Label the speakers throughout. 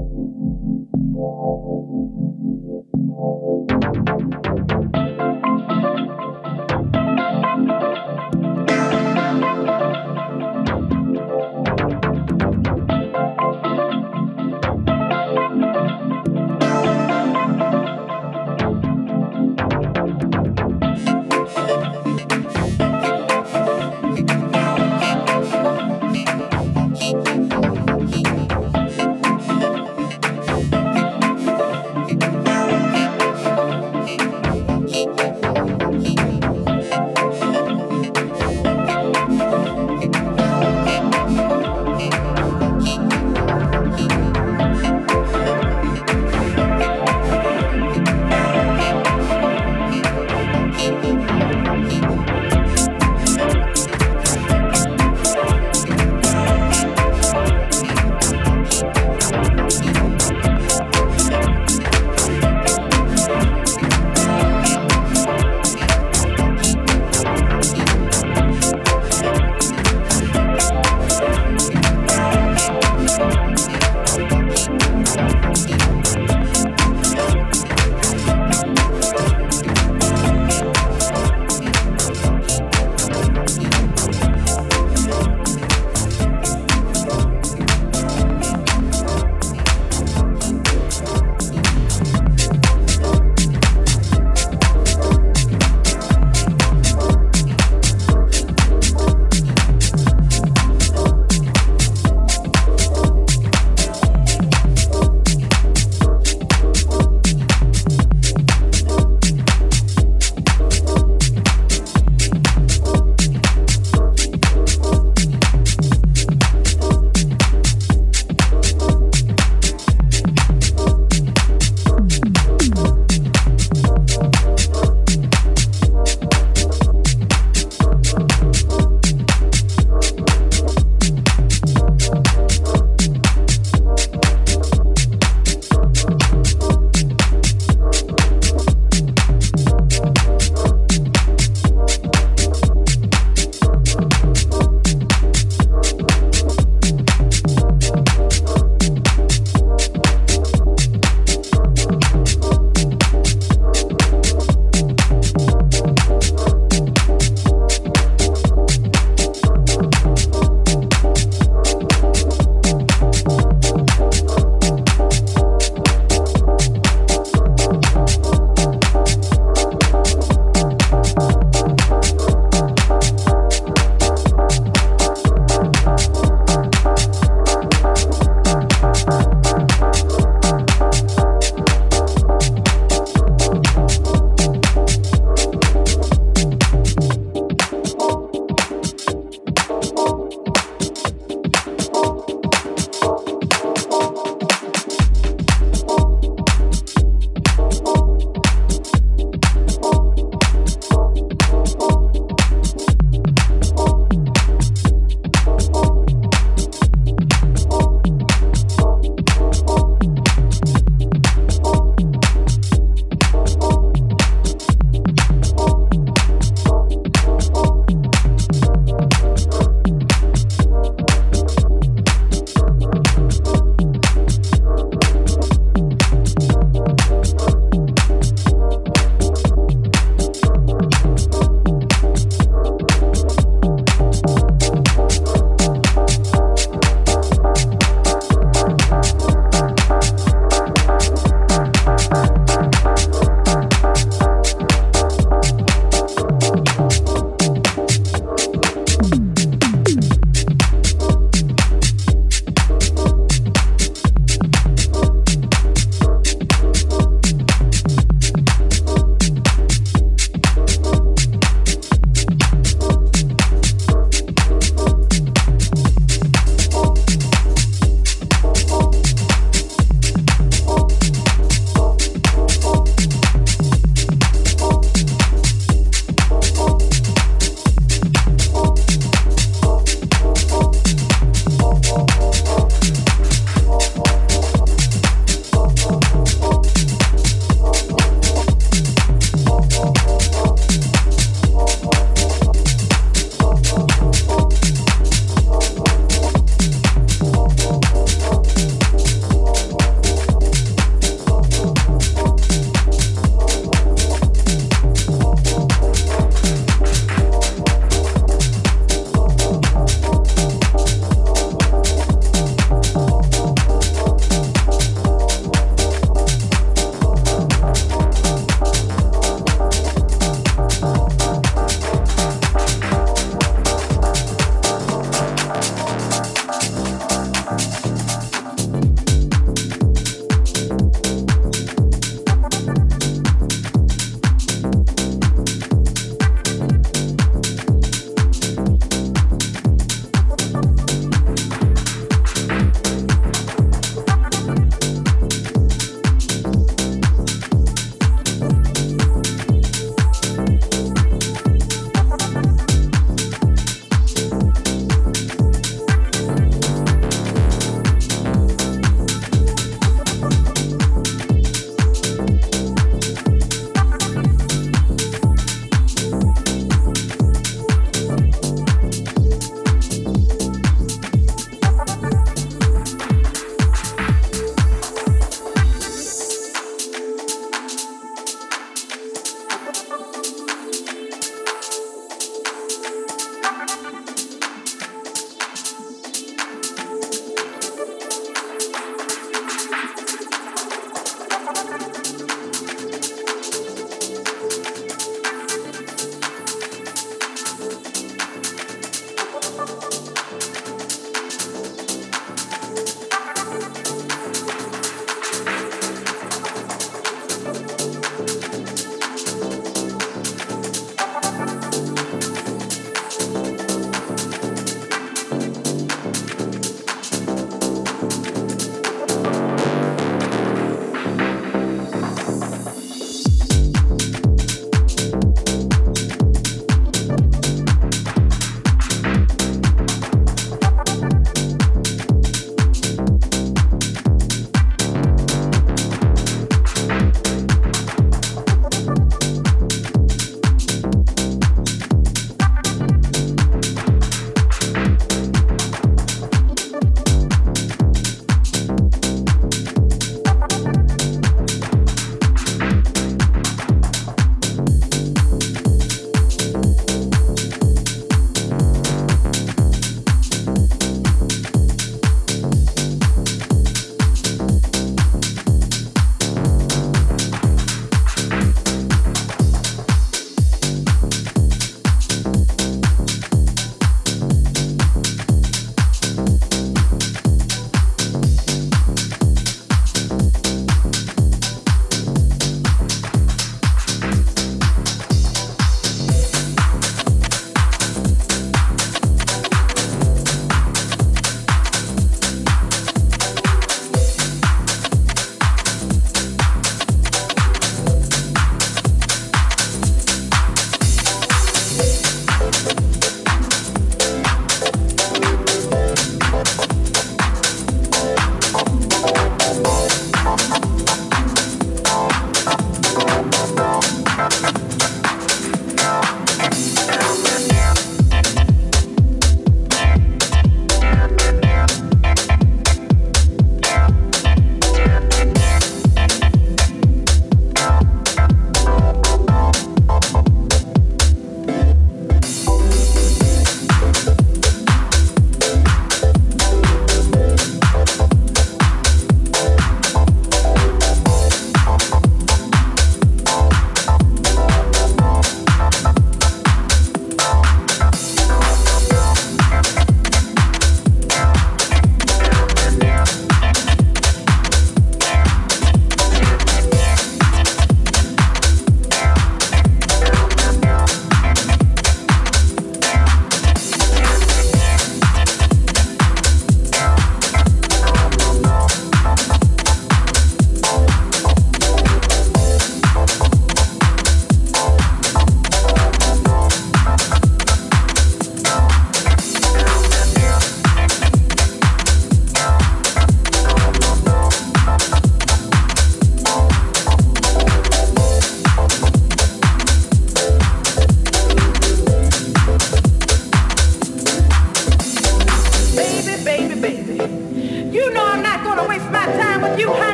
Speaker 1: Thank you.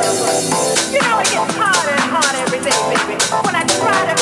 Speaker 1: love. You know it gets harder and harder every day, baby. When I try to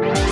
Speaker 1: Bye.